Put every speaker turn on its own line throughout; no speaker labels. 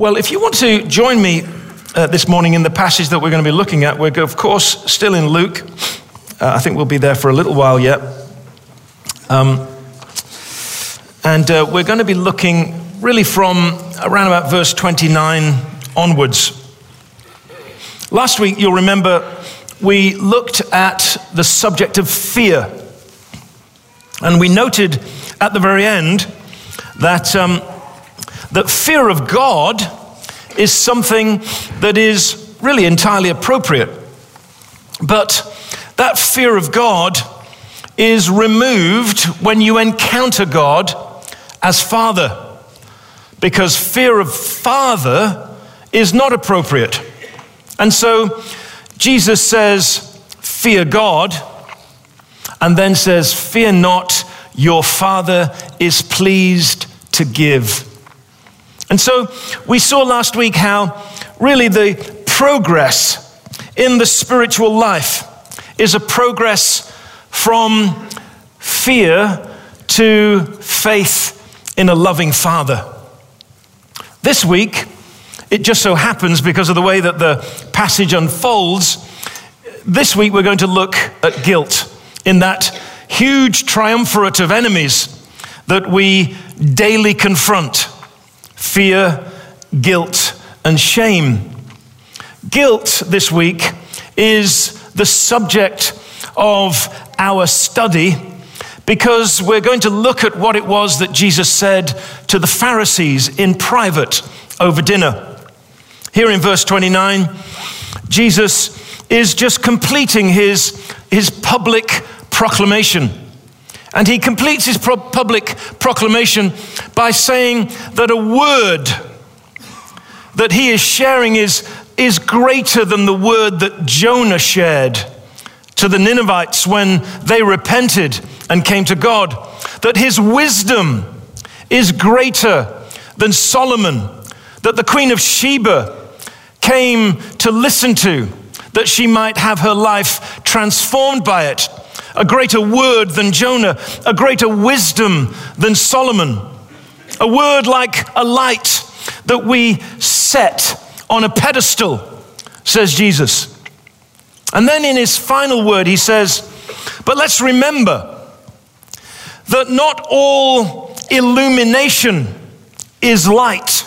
well, if you want to join me uh, this morning in the passage that we're going to be looking at, we're, of course, still in Luke. Uh, I think we'll be there for a little while yet. Um, and uh, we're going to be looking really from around about verse 29 onwards. Last week, you'll remember, we looked at the subject of fear. And we noted at the very end that, um, that fear of God is something that is really entirely appropriate. But that fear of God is removed when you encounter God as Father, because fear of Father is not appropriate. And so Jesus says, Fear God, and then says, Fear not, your Father is pleased to give. And so we saw last week how really the progress in the spiritual life is a progress from fear to faith in a loving Father. This week, it just so happens, because of the way that the passage unfolds, this week we're going to look at guilt in that huge triumvirate of enemies that we daily confront fear, guilt, and shame. Guilt this week is the subject of our study because we're going to look at what it was that Jesus said to the Pharisees in private over dinner. Here in verse 29, Jesus is just completing his, his public proclamation. And he completes his pro- public proclamation by saying that a word that he is sharing is, is greater than the word that Jonah shared to the Ninevites when they repented and came to God. That his wisdom is greater than Solomon. That the Queen of Sheba came to listen to, that she might have her life transformed by it. A greater word than Jonah, a greater wisdom than Solomon. A word like a light that we set on a pedestal, says Jesus. And then in his final word, he says, But let's remember that not all illumination is light.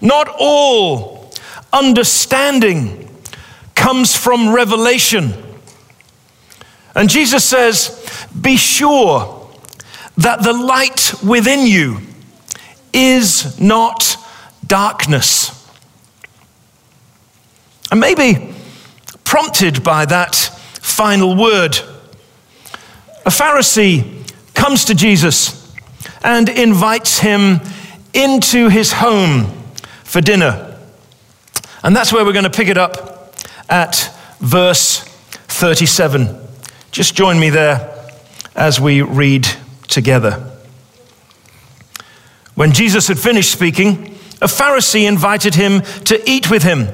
Not all understanding comes from revelation. And Jesus says, Be sure that the light within you is not darkness. And maybe prompted by that final word, a Pharisee comes to Jesus and invites him into his home for dinner. And that's where we're going to pick it up at verse 37. Just join me there as we read together. When Jesus had finished speaking, a Pharisee invited him to eat with him.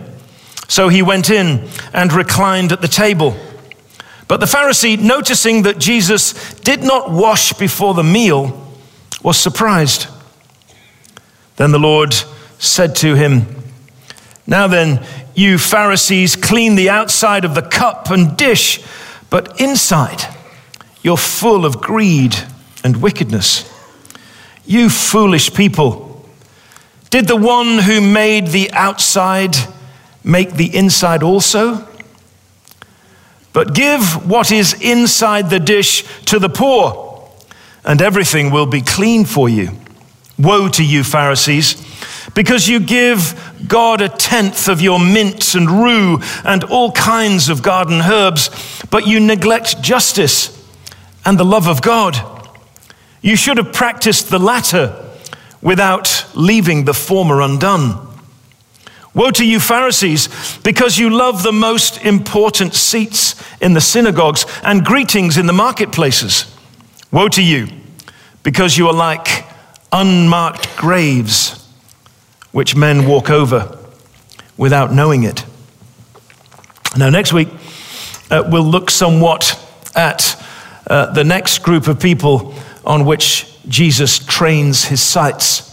So he went in and reclined at the table. But the Pharisee, noticing that Jesus did not wash before the meal, was surprised. Then the Lord said to him, now then, you Pharisees clean the outside of the cup and dish, but inside you're full of greed and wickedness. You foolish people, did the one who made the outside make the inside also? But give what is inside the dish to the poor, and everything will be clean for you. Woe to you, Pharisees! Because you give God a tenth of your mints and rue and all kinds of garden herbs, but you neglect justice and the love of God. You should have practiced the latter without leaving the former undone. Woe to you, Pharisees, because you love the most important seats in the synagogues and greetings in the marketplaces. Woe to you, because you are like unmarked graves which men walk over without knowing it. Now, next week, uh, we'll look somewhat at uh, the next group of people on which Jesus trains his sights.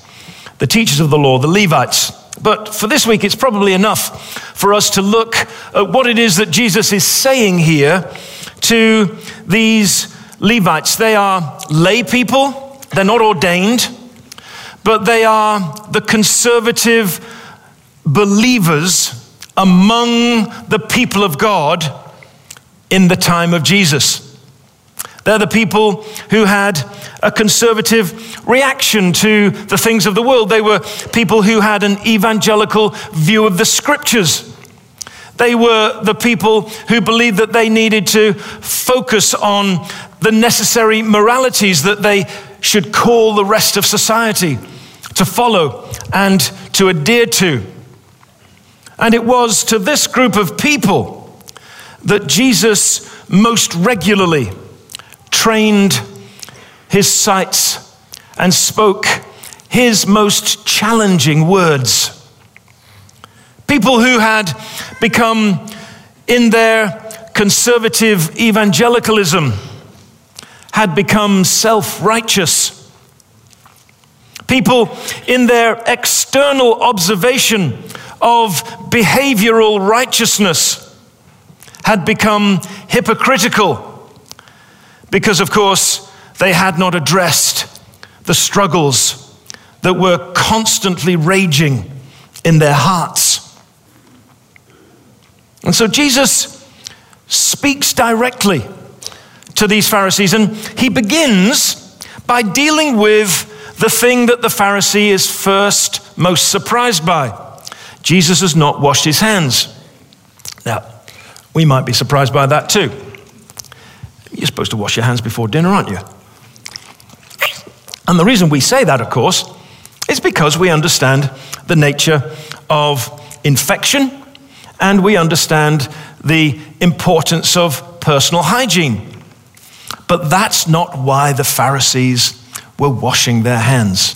the teachers of the law, the Levites. But for this week, it's probably enough for us to look at what it is that Jesus is saying here to these Levites. They are lay people, they're not ordained, but they are the conservative believers among the people of God in the time of Jesus. They're the people who had a conservative reaction to the things of the world. They were people who had an evangelical view of the scriptures. They were the people who believed that they needed to focus on the necessary moralities that they should call the rest of society to follow and to adhere to. And it was to this group of people that Jesus most regularly trained his sights and spoke his most challenging words. People who had become, in their conservative evangelicalism, had become self righteous. People in their external observation of behavioral righteousness had become hypocritical because, of course, they had not addressed the struggles that were constantly raging in their hearts. And so Jesus speaks directly to these Pharisees, and he begins by dealing with the thing that the Pharisee is first most surprised by. Jesus has not washed his hands. Now, we might be surprised by that too. You're supposed to wash your hands before dinner, aren't you? And the reason we say that, of course, is because we understand the nature of infection and we understand the importance of personal hygiene. But that's not why the Pharisees were washing their hands.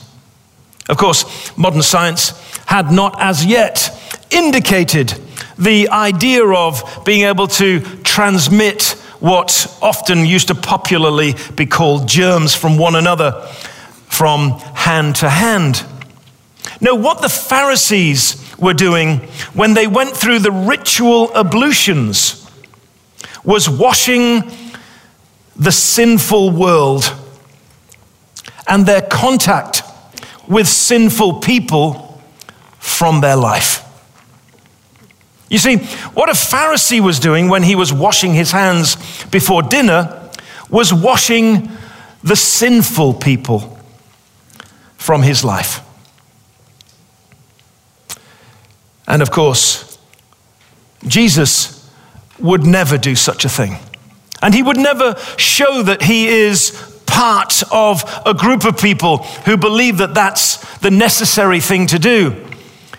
Of course, modern science had not as yet indicated the idea of being able to transmit what often used to popularly be called germs from one another, from hand to hand. No, what the Pharisees were doing when they went through the ritual ablutions was washing the sinful world and their contact with sinful people from their life. You see, what a Pharisee was doing when he was washing his hands before dinner was washing the sinful people from his life. And of course, Jesus would never do such a thing. And he would never show that he is part of a group of people who believe that that's the necessary thing to do.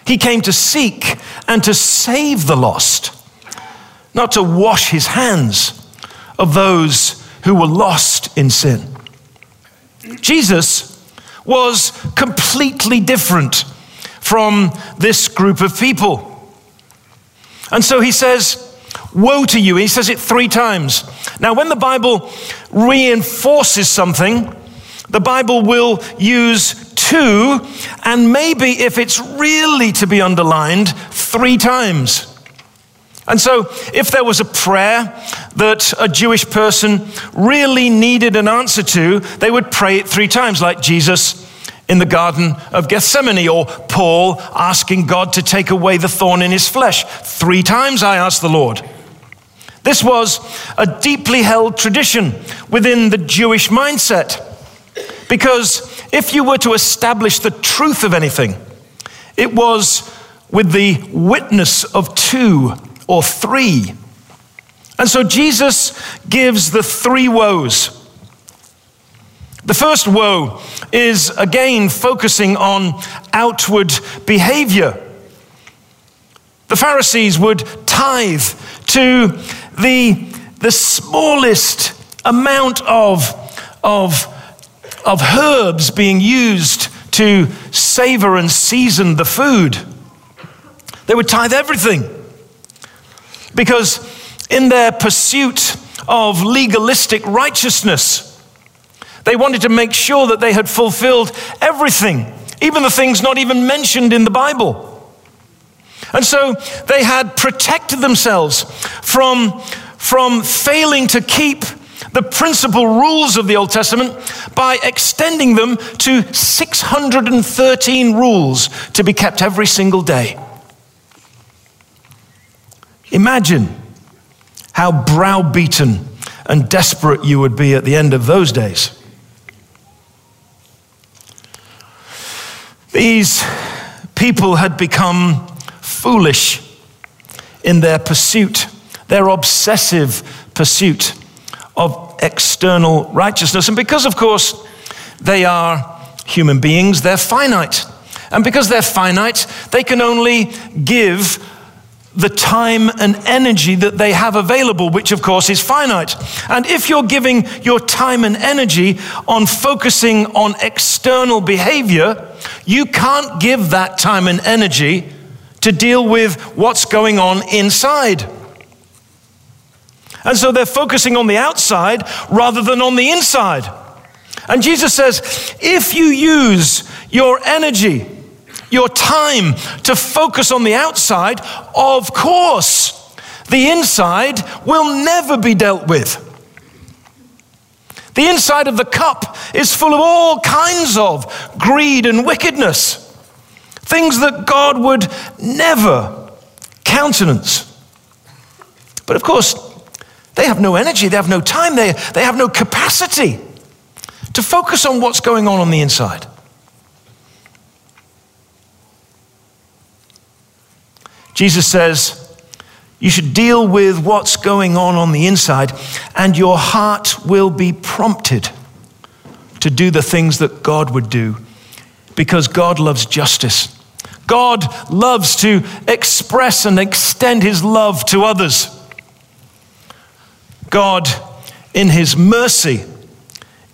He came to seek and to save the lost, not to wash his hands of those who were lost in sin. Jesus was completely different from this group of people. And so he says, Woe to you. He says it three times. Now, when the Bible reinforces something, the Bible will use two, and maybe if it's really to be underlined, three times. And so, if there was a prayer that a Jewish person really needed an answer to, they would pray it three times, like Jesus in the Garden of Gethsemane, or Paul asking God to take away the thorn in his flesh. Three times I asked the Lord. This was a deeply held tradition within the Jewish mindset. Because if you were to establish the truth of anything, it was with the witness of two or three. And so Jesus gives the three woes. The first woe is again focusing on outward behavior. The Pharisees would tithe to the, the smallest amount of, of of herbs being used to savor and season the food. They would tithe everything. Because in their pursuit of legalistic righteousness, they wanted to make sure that they had fulfilled everything even the things not even mentioned in the Bible. And so they had protected themselves from, from failing to keep the principal rules of the Old Testament by extending them to 613 rules to be kept every single day. Imagine how browbeaten and desperate you would be at the end of those days. These people had become foolish in their pursuit, their obsessive pursuit of external righteousness. And because, of course, they are human beings, they're finite. And because they're finite, they can only give the time and energy that they have available, which of course is finite. And if you're giving your time and energy on focusing on external behavior, you can't give that time and energy to deal with what's going on inside. And so they're focusing on the outside rather than on the inside. And Jesus says, if you use your energy, your time to focus on the outside, of course, the inside will never be dealt with. The inside of the cup is full of all kinds of greed and wickedness, things that God would never countenance. But of course, they have no energy, they have no time, they, they have no capacity to focus on what's going on on the inside. Jesus says, you should deal with what's going on on the inside, and your heart will be prompted to do the things that God would do because God loves justice. God loves to express and extend his love to others. God, in his mercy,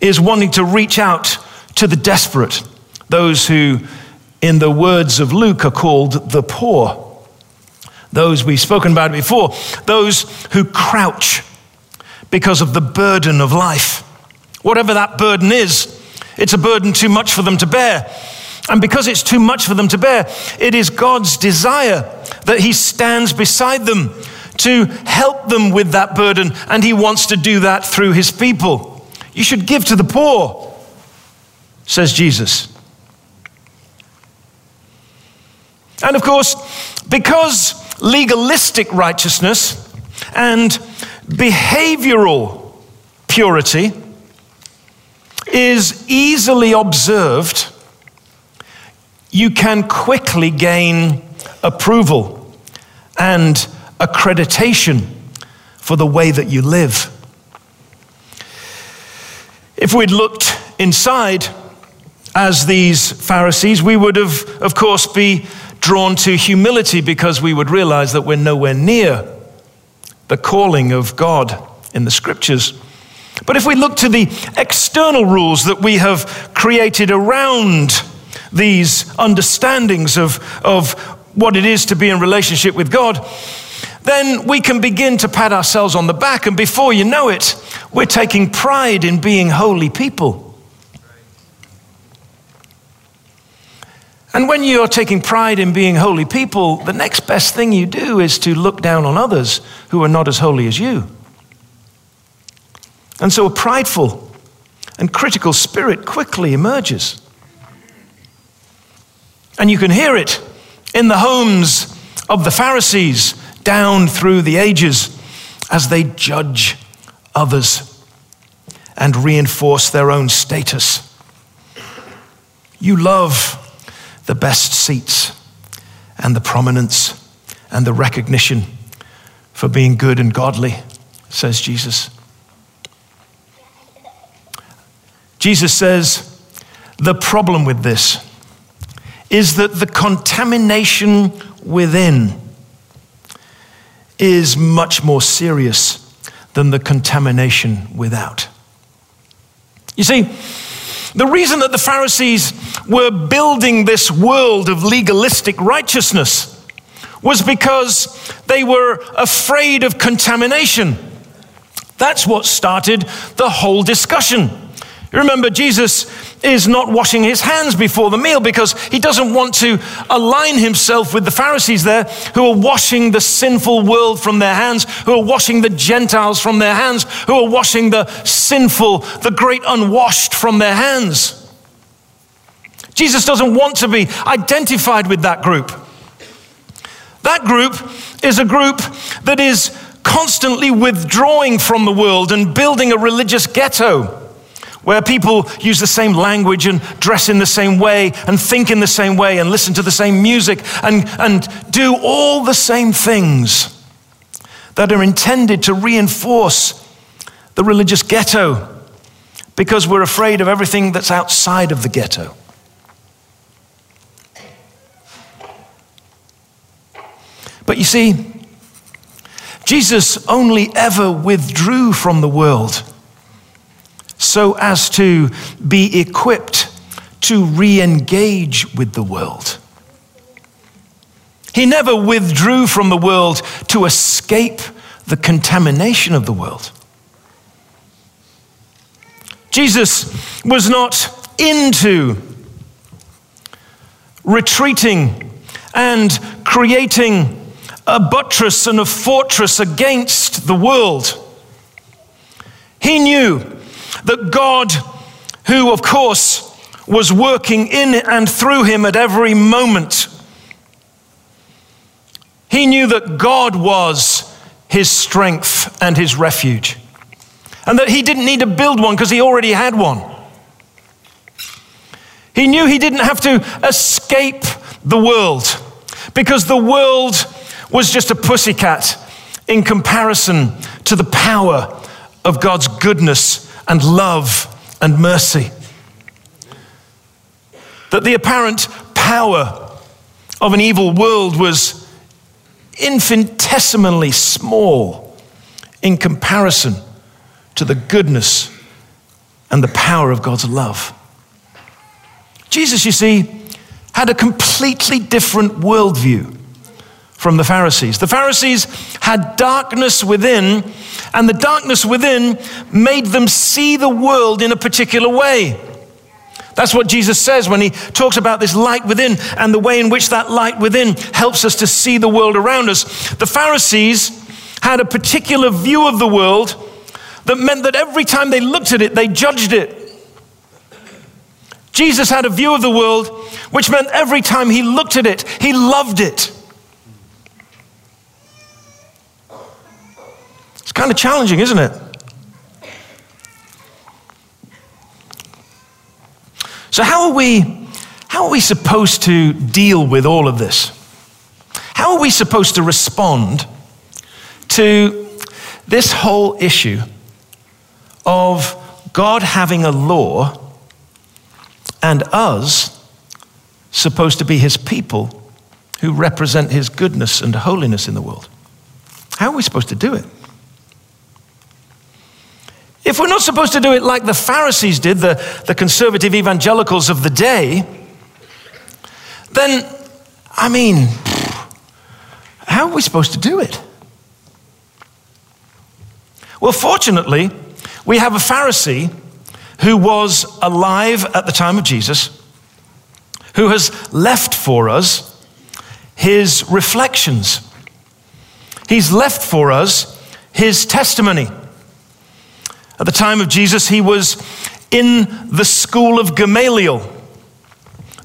is wanting to reach out to the desperate, those who, in the words of Luke, are called the poor those we've spoken about before, those who crouch because of the burden of life. Whatever that burden is, it's a burden too much for them to bear. And because it's too much for them to bear, it is God's desire that He stands beside them to help them with that burden, and He wants to do that through His people. You should give to the poor, says Jesus. And of course, because legalistic righteousness and behavioral purity is easily observed, you can quickly gain approval and accreditation for the way that you live. If we'd looked inside as these Pharisees, we would have, of course, be drawn to humility because we would realize that we're nowhere near the calling of God in the scriptures. But if we look to the external rules that we have created around these understandings of, of what it is to be in relationship with God, then we can begin to pat ourselves on the back. And before you know it, we're taking pride in being holy people. And when you're taking pride in being holy people, the next best thing you do is to look down on others who are not as holy as you. And so a prideful and critical spirit quickly emerges. And you can hear it in the homes of the Pharisees down through the ages as they judge others and reinforce their own status. You love the best seats and the prominence and the recognition for being good and godly, says Jesus. Jesus says the problem with this is that the contamination within is much more serious than the contamination without. You see, the reason that the Pharisees were building this world of legalistic righteousness was because they were afraid of contamination. That's what started the whole discussion. Remember, Jesus is not washing his hands before the meal because he doesn't want to align himself with the Pharisees there who are washing the sinful world from their hands, who are washing the Gentiles from their hands, who are washing the sinful, the great unwashed from their hands. Jesus doesn't want to be identified with that group. That group is a group that is constantly withdrawing from the world and building a religious ghetto where people use the same language and dress in the same way and think in the same way and listen to the same music and, and do all the same things that are intended to reinforce the religious ghetto because we're afraid of everything that's outside of the ghetto. But you see, Jesus only ever withdrew from the world so as to be equipped to re engage with the world. He never withdrew from the world to escape the contamination of the world. Jesus was not into retreating and creating a buttress and a fortress against the world. He knew that God, who of course was working in and through him at every moment, he knew that God was his strength and his refuge. And that he didn't need to build one because he already had one. He knew he didn't have to escape the world because the world was just a pussycat in comparison to the power of God's goodness and love and mercy. That the apparent power of an evil world was infinitesimally small in comparison to the goodness and the power of God's love. Jesus, you see, had a completely different worldview from the Pharisees. The Pharisees had darkness within, and the darkness within made them see the world in a particular way. That's what Jesus says when he talks about this light within and the way in which that light within helps us to see the world around us. The Pharisees had a particular view of the world that meant that every time they looked at it, they judged it. Jesus had a view of the world which meant every time he looked at it, he loved it. Kind of challenging, isn't it? So, how are we, how are we supposed to deal with all of this? How are we supposed to respond to this whole issue of God having a law and us supposed to be his people who represent his goodness and holiness in the world? How are we supposed to do it? If we're not supposed to do it like the Pharisees did, the, the conservative evangelicals of the day, then, I mean, how are we supposed to do it? Well, fortunately, we have a Pharisee who was alive at the time of Jesus, who has left for us his reflections. He's left for us his testimony. At the time of Jesus, he was in the school of Gamaliel,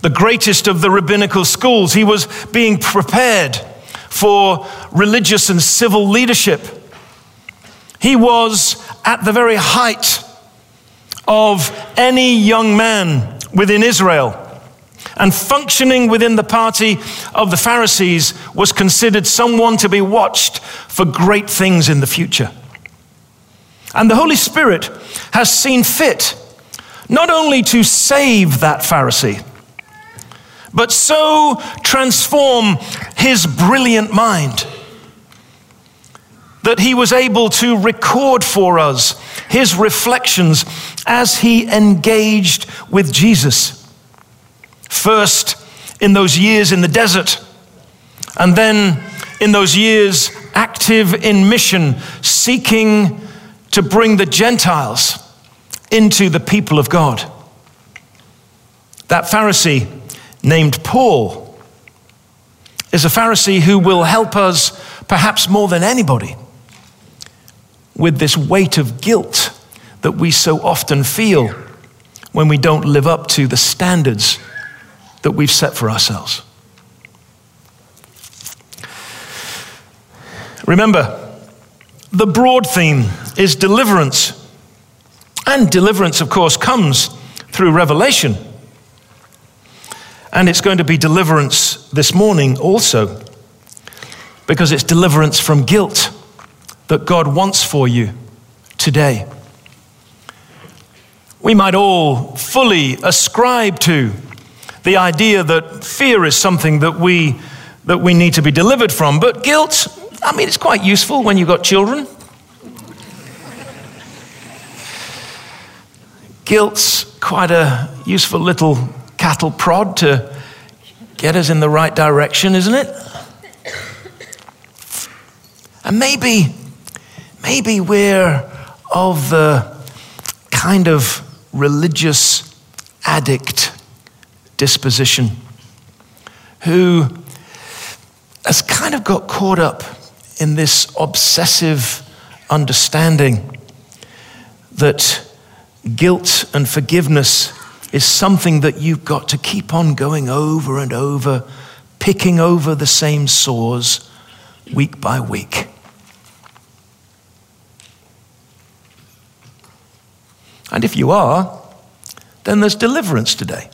the greatest of the rabbinical schools. He was being prepared for religious and civil leadership. He was at the very height of any young man within Israel. And functioning within the party of the Pharisees was considered someone to be watched for great things in the future. And the Holy Spirit has seen fit not only to save that Pharisee, but so transform his brilliant mind that he was able to record for us his reflections as he engaged with Jesus. First, in those years in the desert, and then in those years active in mission, seeking to bring the Gentiles into the people of God. That Pharisee named Paul is a Pharisee who will help us perhaps more than anybody with this weight of guilt that we so often feel when we don't live up to the standards that we've set for ourselves. Remember, the broad theme is deliverance. And deliverance, of course, comes through revelation. And it's going to be deliverance this morning also, because it's deliverance from guilt that God wants for you today. We might all fully ascribe to the idea that fear is something that we, that we need to be delivered from, but guilt, I mean, it's quite useful when you've got children. Guilt's quite a useful little cattle prod to get us in the right direction, isn't it? And maybe, maybe we're of the kind of religious addict disposition who has kind of got caught up in this obsessive understanding that guilt and forgiveness is something that you've got to keep on going over and over, picking over the same sores week by week. And if you are, then there's deliverance today.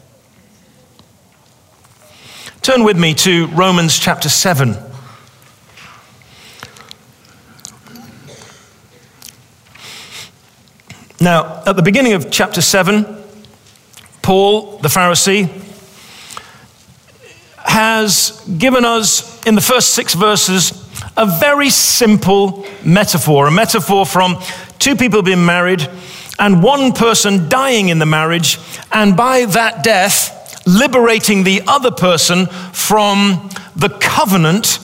Turn with me to Romans chapter 7. Now, at the beginning of chapter 7, Paul, the Pharisee, has given us in the first six verses a very simple metaphor, a metaphor from two people being married and one person dying in the marriage, and by that death, liberating the other person from the covenant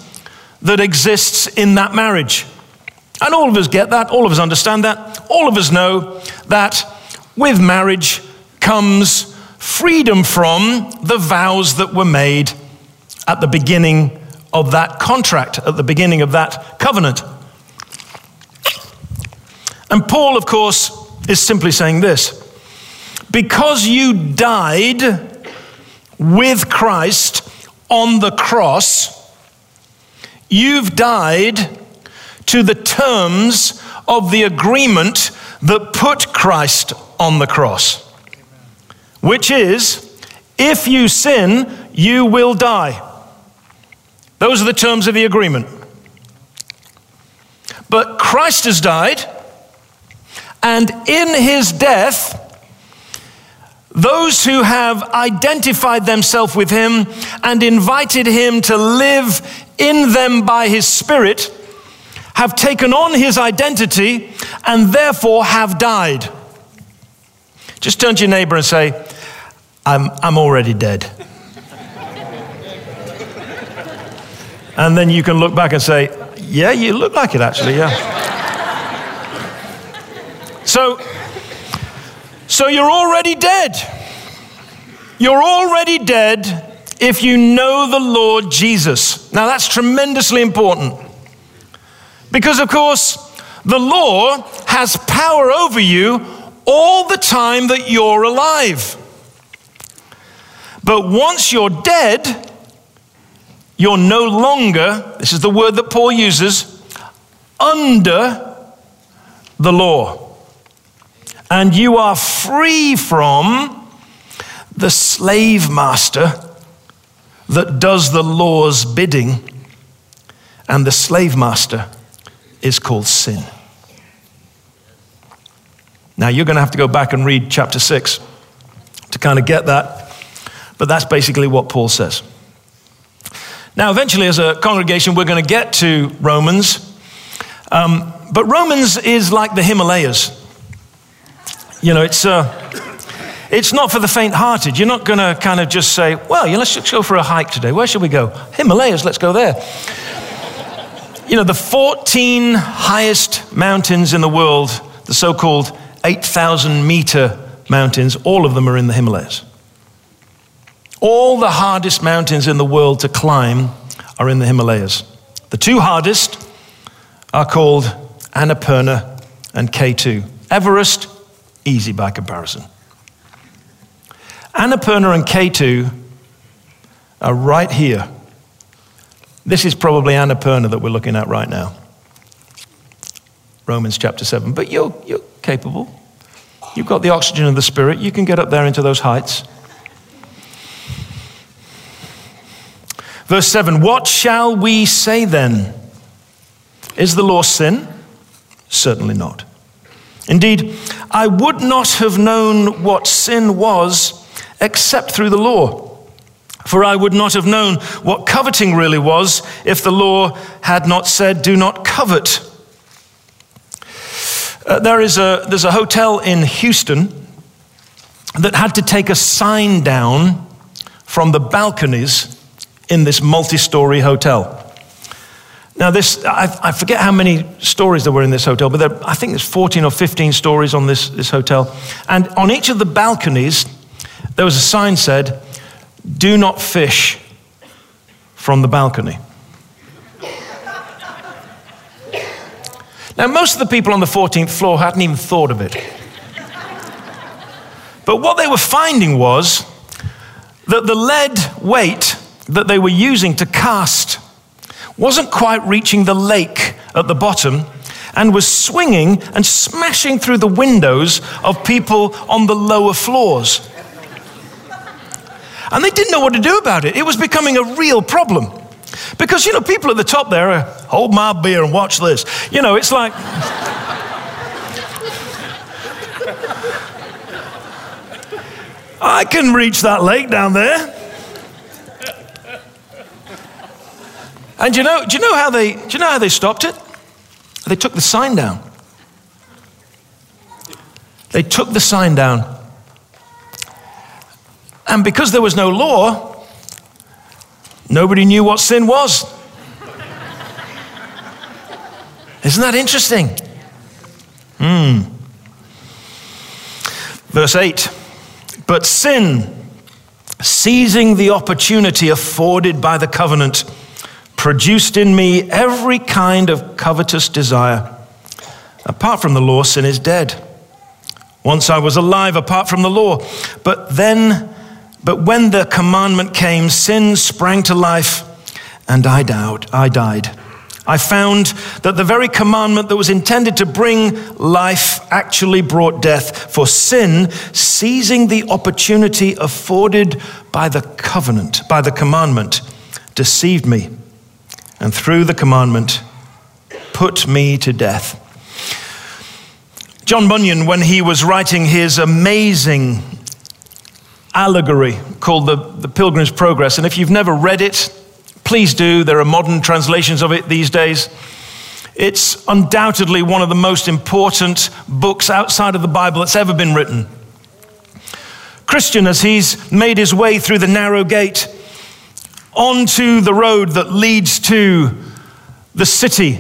that exists in that marriage. And all of us get that, all of us understand that, all of us know that with marriage comes freedom from the vows that were made at the beginning of that contract, at the beginning of that covenant. And Paul, of course, is simply saying this. Because you died with Christ on the cross, you've died to the terms of the agreement that put Christ on the cross, which is if you sin, you will die. Those are the terms of the agreement. But Christ has died, and in his death, those who have identified themselves with him and invited him to live in them by his Spirit have taken on his identity and therefore have died. Just turn to your neighbor and say, I'm, I'm already dead. and then you can look back and say, Yeah, you look like it actually, yeah. so, so you're already dead. You're already dead if you know the Lord Jesus. Now, that's tremendously important. Because, of course, the law has power over you all the time that you're alive. But once you're dead, you're no longer, this is the word that Paul uses, under the law. And you are free from the slave master that does the law's bidding. And the slave master is called sin. Now, you're going to have to go back and read chapter 6 to kind of get that, but that's basically what Paul says. Now, eventually, as a congregation, we're going to get to Romans, um, but Romans is like the Himalayas. You know, it's, uh, it's not for the faint hearted. You're not going to kind of just say, well, yeah, let's just go for a hike today. Where should we go? Himalayas, let's go there. You know, the 14 highest mountains in the world, the so called 8,000 meter mountains, all of them are in the Himalayas. All the hardest mountains in the world to climb are in the Himalayas. The two hardest are called Annapurna and K2. Everest, easy by comparison. Annapurna and K2 are right here. This is probably Annapurna that we're looking at right now. Romans chapter 7. But you're, you're capable. You've got the oxygen of the Spirit. You can get up there into those heights. Verse 7 What shall we say then? Is the law sin? Certainly not. Indeed, I would not have known what sin was except through the law. For I would not have known what coveting really was if the law had not said, Do not covet. Uh, there is a, there's a hotel in Houston that had to take a sign down from the balconies in this multi story hotel. Now, this, I, I, forget how many stories there were in this hotel, but there, I think there's 14 or 15 stories on this, this hotel. And on each of the balconies, there was a sign said, Do not fish from the balcony. Now, most of the people on the 14th floor hadn't even thought of it. But what they were finding was that the lead weight that they were using to cast wasn't quite reaching the lake at the bottom and was swinging and smashing through the windows of people on the lower floors. And they didn't know what to do about it. It was becoming a real problem. Because, you know, people at the top there are, hold my beer and watch this. You know, it's like. I can reach that lake down there. And you know, do you know how they do you know how they stopped it? They took the sign down. They took the sign down. And because there was no law, nobody knew what sin was. Isn't that interesting? Hmm. Verse 8 But sin, seizing the opportunity afforded by the covenant, produced in me every kind of covetous desire. Apart from the law, sin is dead. Once I was alive apart from the law, but then, but when the commandment came, sin sprang to life, and I died. I died. I found that the very commandment that was intended to bring life actually brought death. For sin, seizing the opportunity afforded by the covenant, by the commandment, deceived me and through the commandment, put me to death. John Bunyan, when he was writing his amazing allegory called the, the Pilgrim's Progress, and if you've never read it, please do. There are modern translations of it these days. It's undoubtedly one of the most important books outside of the Bible that's ever been written. Christian, as he's made his way through the narrow gate, onto the road that leads to the city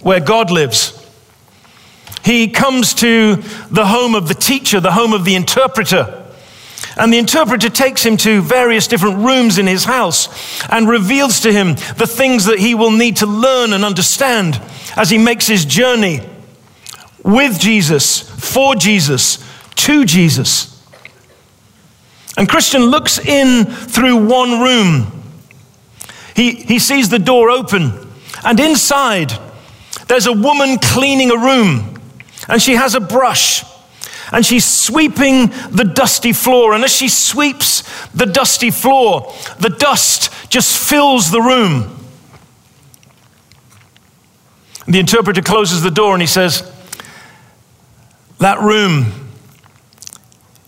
where God lives. He comes to the home of the teacher, the home of the interpreter. And the interpreter takes him to various different rooms in his house and reveals to him the things that he will need to learn and understand as he makes his journey with Jesus, for Jesus, to Jesus. And Christian looks in through one room he, he sees the door open, and inside there's a woman cleaning a room, and she has a brush. And she's sweeping the dusty floor. And as she sweeps the dusty floor, the dust just fills the room. The interpreter closes the door and he says, That room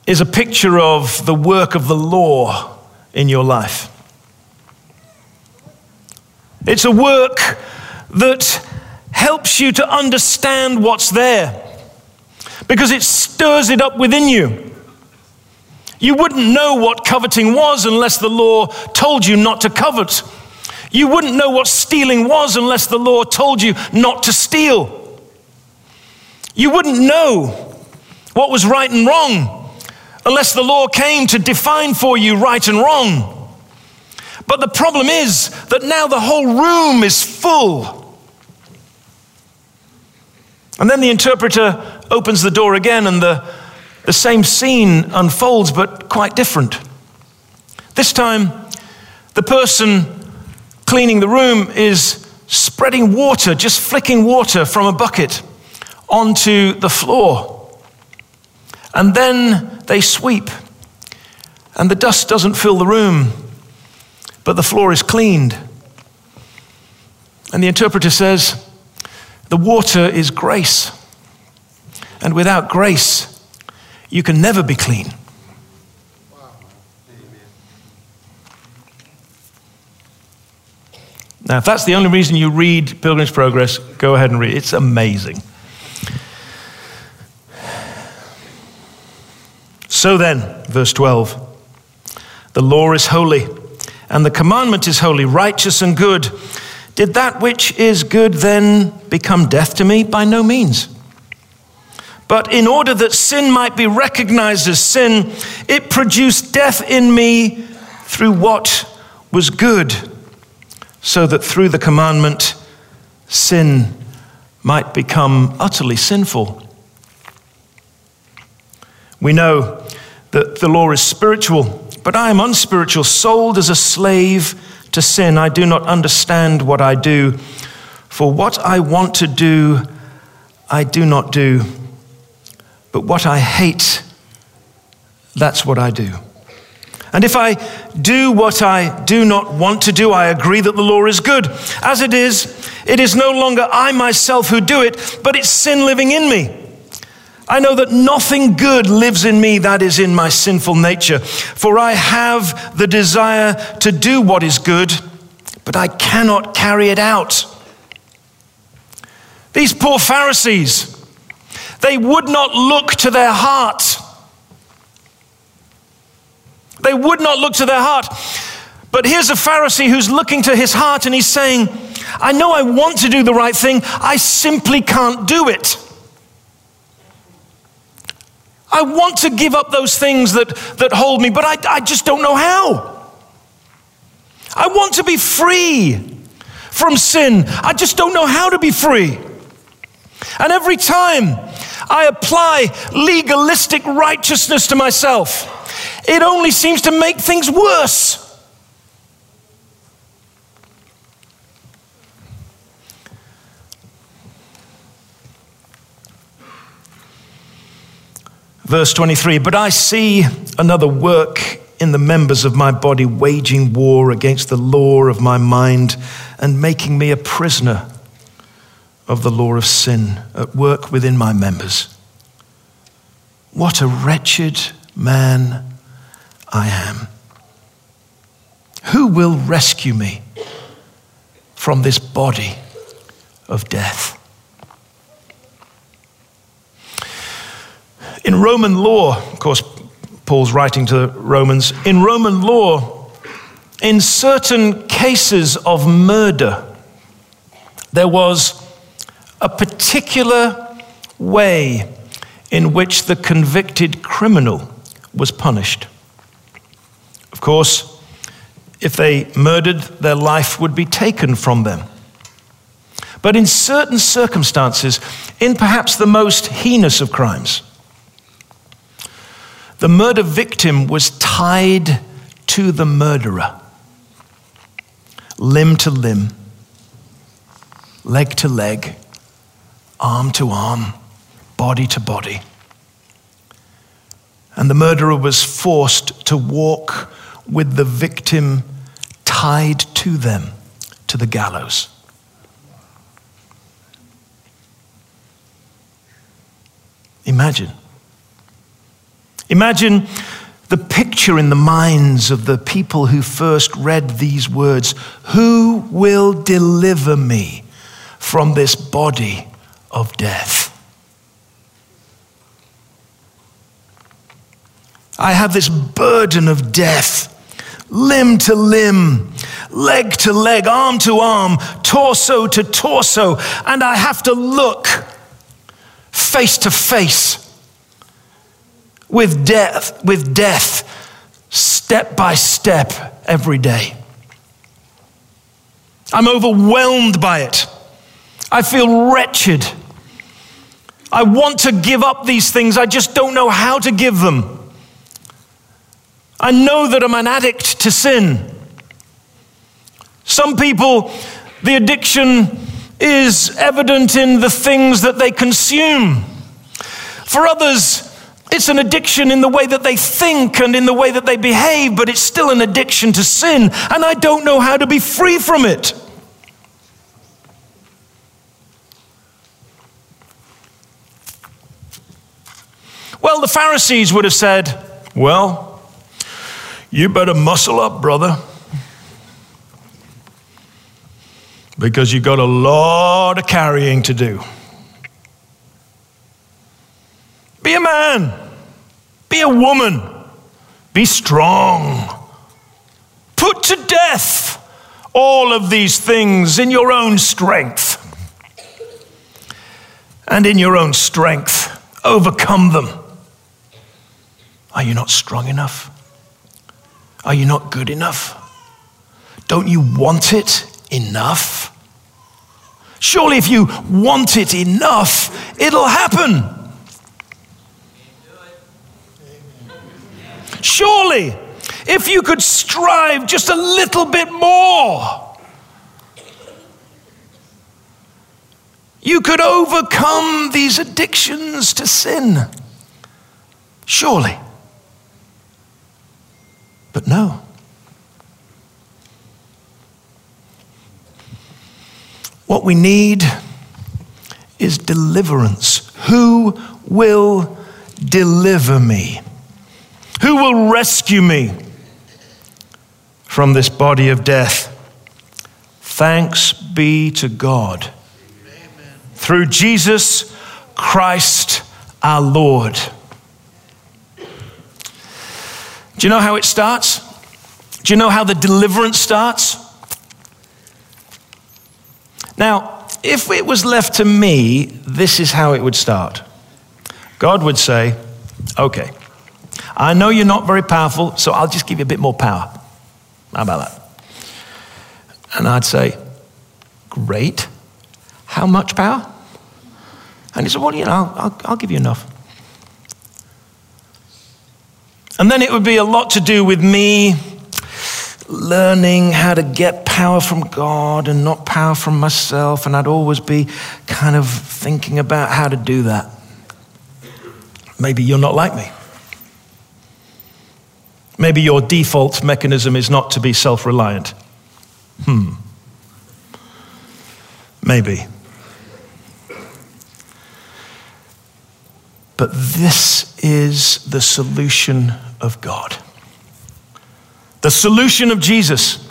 is a picture of the work of the law in your life. It's a work that helps you to understand what's there because it stirs it up within you. You wouldn't know what coveting was unless the law told you not to covet. You wouldn't know what stealing was unless the law told you not to steal. You wouldn't know what was right and wrong unless the law came to define for you right and wrong. But the problem is that now the whole room is full. And then the interpreter opens the door again, and the, the same scene unfolds, but quite different. This time, the person cleaning the room is spreading water, just flicking water from a bucket onto the floor. And then they sweep, and the dust doesn't fill the room, but the floor is cleaned. And the interpreter says, The water is grace, and without grace, you can never be clean. Now, if that's the only reason you read Pilgrim's Progress, go ahead and read it. It's amazing. So then, verse 12 the law is holy, and the commandment is holy, righteous, and good. Did that which is good then become death to me? By no means. But in order that sin might be recognized as sin, it produced death in me through what was good, so that through the commandment, sin might become utterly sinful. We know that the law is spiritual, but I am unspiritual, sold as a slave to sin. I do not understand what I do, for what I want to do, I do not do, but what I hate, that's what I do. And if I do what I do not want to do, I agree that the law is good. As it is, it is no longer I myself who do it, but it's sin living in me. I know that nothing good lives in me that is in my sinful nature, for I have the desire to do what is good, but I cannot carry it out. These poor Pharisees, they would not look to their heart. They would not look to their heart. But here's a Pharisee who's looking to his heart and he's saying, I know I want to do the right thing, I simply can't do it. I want to give up those things that, that hold me, but I, I just don't know how. I want to be free from sin. I just don't know how to be free. And every time I apply legalistic righteousness to myself, it only seems to make things worse. Verse 23 But I see another work in the members of my body, waging war against the law of my mind and making me a prisoner of the law of sin at work within my members. What a wretched man I am. Who will rescue me from this body of death? In Roman law, of course, Paul's writing to the Romans, in Roman law, in certain cases of murder, there was a particular way in which the convicted criminal was punished. Of course, if they murdered, their life would be taken from them. But in certain circumstances, in perhaps the most heinous of crimes, the murder victim was tied to the murderer, limb to limb, leg to leg, arm to arm, body to body. And the murderer was forced to walk with the victim tied to them to the gallows. Imagine Imagine the picture in the minds of the people who first read these words Who will deliver me from this body of death? I have this burden of death, limb to limb, leg to leg, arm to arm, torso to torso, and I have to look face to face with death, with death, step by step every day. I'm overwhelmed by it. I feel wretched. I want to give up these things, I just don't know how to give them. I know that I'm an addict to sin. Some people, the addiction is evident in the things that they consume. For others, it's an addiction in the way that they think and in the way that they behave, but it's still an addiction to sin, and I don't know how to be free from it. The Pharisees would have said, Well, you better muscle up, brother. Because you've got a lot of carrying to do. Be a man. Be a woman. Be strong. Put to death all of these things in your own strength. And in your own strength, overcome them. Are you not strong enough? Are you not good enough? Don't you want it enough? Surely, if you want it enough, it'll happen. Surely, if you could strive just a little bit more, you could overcome these addictions to sin. Surely. But no. What we need is deliverance. Who will deliver me? Who will rescue me from this body of death? Thanks be to God. Amen. Through Jesus Christ our Lord. Do you know how it starts? Do you know how the deliverance starts? Now, if it was left to me, this is how it would start. God would say, okay, I know you're not very powerful, so I'll just give you a bit more power. How about that? And I'd say, Great. How much power? And he said, Well, you know, I'll, I'll give you enough. And then it would be a lot to do with me learning how to get power from God and not power from myself. And I'd always be kind of thinking about how to do that. Maybe you're not like me. Maybe your default mechanism is not to be self reliant. Hmm. Maybe. But this is the solution of God. The solution of Jesus.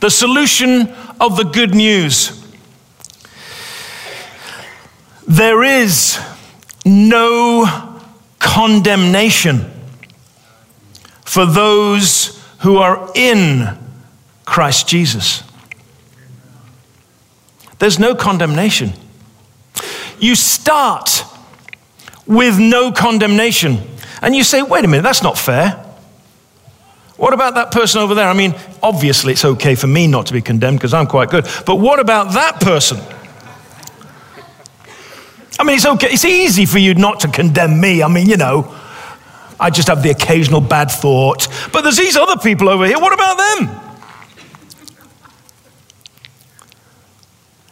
The solution of the good news. There is no condemnation for those who are in Christ Jesus. There's no condemnation. You start with no condemnation. And you say, wait a minute, that's not fair. What about that person over there? I mean, obviously it's okay for me not to be condemned because I'm quite good. But what about that person? I mean, it's okay. It's easy for you not to condemn me. I mean, you know, I just have the occasional bad thought. But there's these other people over here. What about them?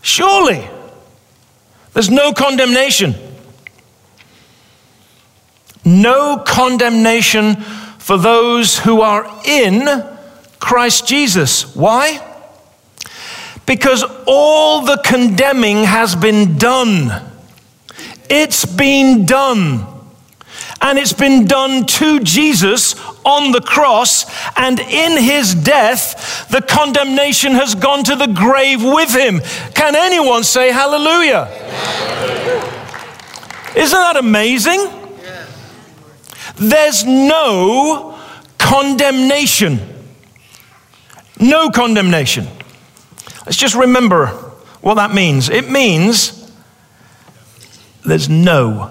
Surely, there's no condemnation. No condemnation for those who are in Christ Jesus. Why? Because all the condemning has been done. It's been done and it's been done to Jesus on the cross, and in his death, the condemnation has gone to the grave with him. Can anyone say hallelujah? Isn't that amazing? There's no condemnation. No condemnation. Let's just remember what that means. It means there's no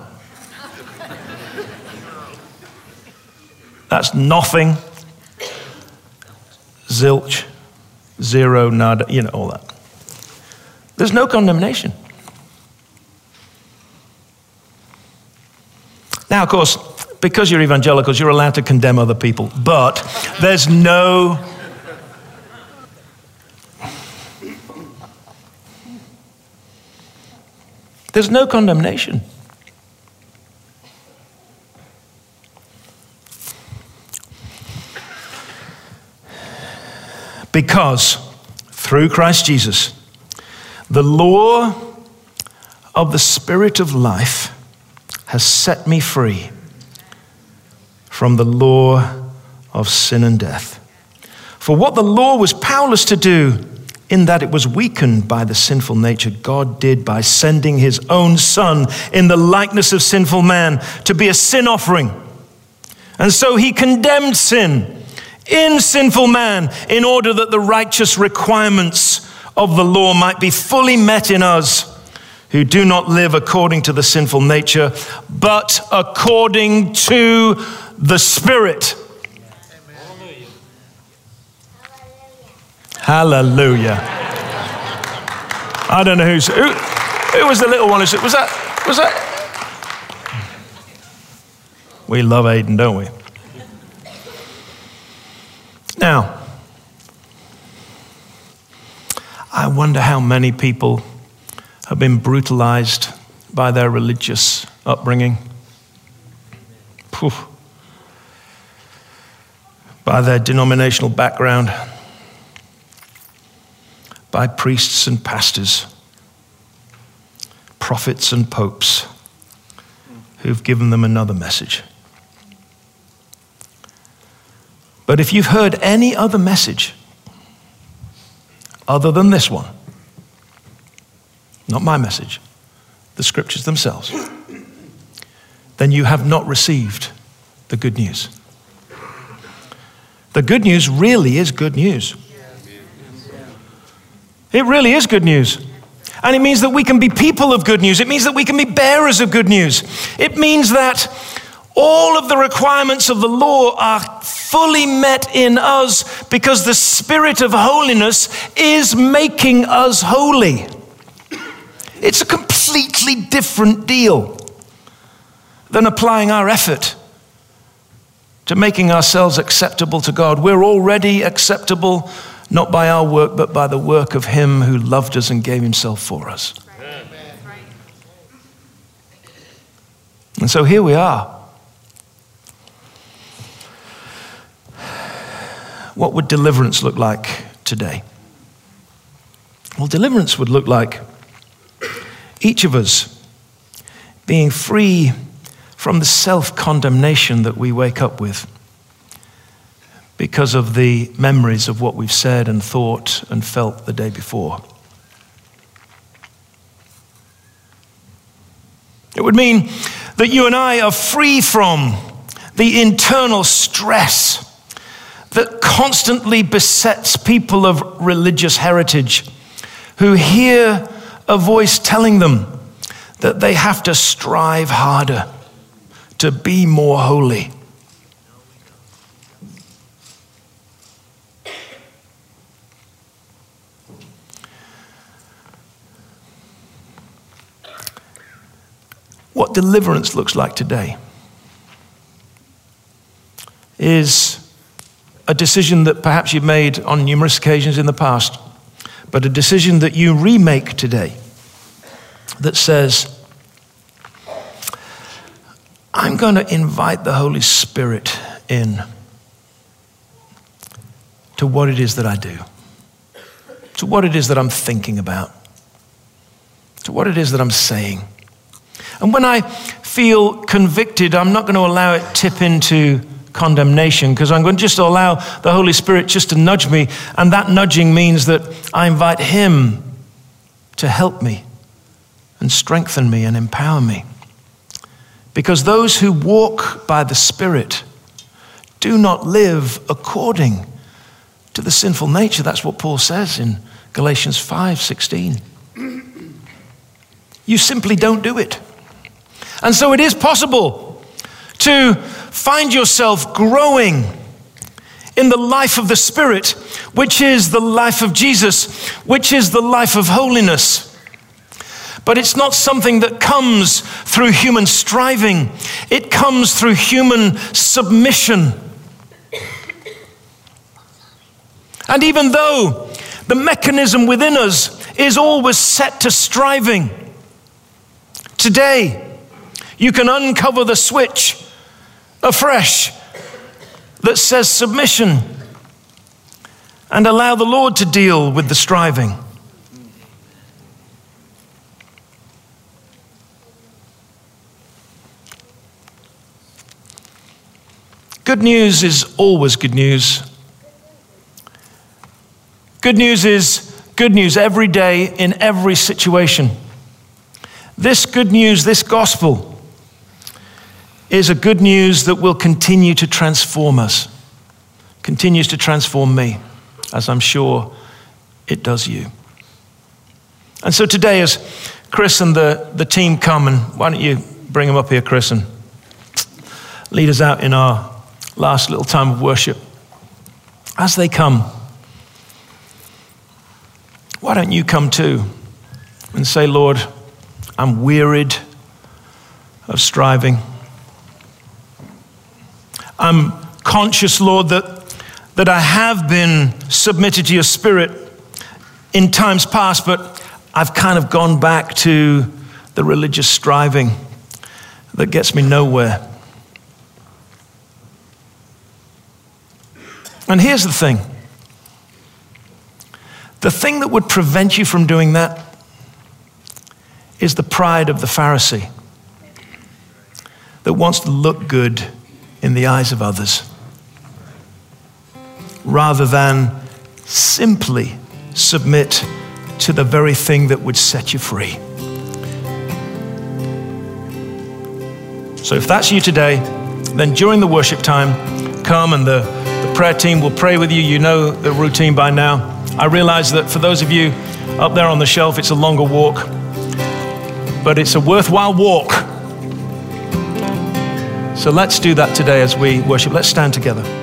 That's nothing. Zilch. zero, nada, you know, all that. There's no condemnation. Now, of course, because you're evangelicals, you're allowed to condemn other people, but there's no. There's no condemnation. Because through Christ Jesus, the law of the Spirit of life has set me free from the law of sin and death. For what the law was powerless to do, in that it was weakened by the sinful nature, God did by sending his own Son in the likeness of sinful man to be a sin offering. And so he condemned sin in sinful man in order that the righteous requirements of the law might be fully met in us who do not live according to the sinful nature, but according to the Spirit. Hallelujah. Hallelujah. I don't know who's who, who was the little one. Was that was that? We love Aiden, don't we? Now, I wonder how many people have been brutalized by their religious upbringing, Poof. by their denominational background, by priests and pastors, prophets and popes who've given them another message. But if you've heard any other message other than this one, not my message, the scriptures themselves, then you have not received the good news. The good news really is good news. It really is good news. And it means that we can be people of good news. It means that we can be bearers of good news. It means that all of the requirements of the law are fully met in us because the Spirit of holiness is making us holy. It's a completely different deal than applying our effort to making ourselves acceptable to God. We're already acceptable not by our work, but by the work of Him who loved us and gave Himself for us. And so here we are. what would deliverance look like today? Well, deliverance would look like each of us being free from the self condemnation that we wake up with because of the memories of what we've said and thought and felt the day before. It would mean that you and I are free from the internal stress that constantly besets people of religious heritage who hear a voice telling them that they have to strive harder to be more holy. What deliverance looks like today is a decision that perhaps you've made on numerous occasions in the past, but a decision that you remake today that says, I'm going to invite the Holy Spirit in to what it is that I do, to what it is that I'm thinking about, to what it is that I'm saying. And when I feel convicted, I'm not going to allow it tip into condemnation because I'm going to just allow the Holy Spirit just to nudge me. And that nudging means that I invite Him to help me and strengthen me and empower me. Because those who walk by the Spirit do not live according to the sinful nature. That's what Paul says in Galatians 5 16. You simply don't do it. And so it is possible to find yourself growing in the life of the Spirit, which is the life of Jesus, which is the life of holiness. But it's not something that comes through human striving, it comes through human submission. And even though the mechanism within us is always set to striving, today you can uncover the switch afresh that says submission and allow the Lord to deal with the striving. Good news is always good news. Good news is good news every day in every situation. This good news, this gospel, is a good news that will continue to transform us, continues to transform me, as I'm sure it does you. And so today, as Chris and the, the team come, and why don't you bring them up here, Chris, and lead us out in our last little time of worship. As they come, why don't you come too and say, Lord, I'm wearied of striving. I'm conscious, Lord, that, that I have been submitted to your spirit in times past, but I've kind of gone back to the religious striving that gets me nowhere. And here's the thing the thing that would prevent you from doing that is the pride of the Pharisee that wants to look good in the eyes of others rather than simply submit to the very thing that would set you free. So, if that's you today, then during the worship time, come and the prayer team will pray with you. You know the routine by now. I realize that for those of you up there on the shelf, it's a longer walk, but it's a worthwhile walk. So let's do that today as we worship. Let's stand together.